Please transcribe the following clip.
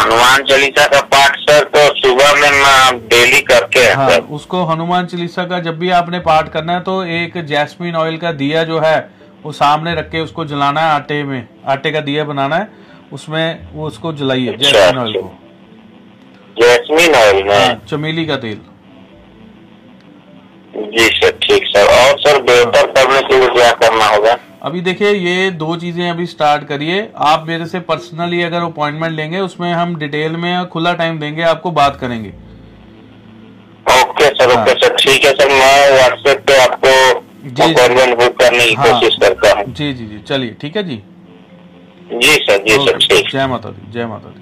हनुमान चालीसा का पाठ सर तो सुबह में मैं डेली करके है हाँ सर। उसको हनुमान चालीसा का जब भी आपने पाठ करना है तो एक जैस्मिन ऑयल का दिया जो है वो सामने रख के उसको जलाना है आटे में आटे का दिया बनाना है उसमें वो उसको जलाइए अच्छा, जैस्मिन ऑयल अच्छा। को। जैस्मिन ऑयल में? हाँ, चमेली का तेल। जी सर और सर बेहतर करने के लिए क्या करना होगा अभी देखिए ये दो चीज़ें अभी स्टार्ट करिए। आप मेरे से पर्सनली अगर अपॉइंटमेंट लेंगे उसमें हम डिटेल में खुला टाइम देंगे आपको बात करेंगे। Okay sir. ओके सर ठीक है सर मैं व्हाट्सएप पे आपको जी। बुक करने की हाँ। कोशिश करता हूँ। जी जी जी। चलिए ठीक है जी? जी सर जी सर जय माता दी जय माता दी।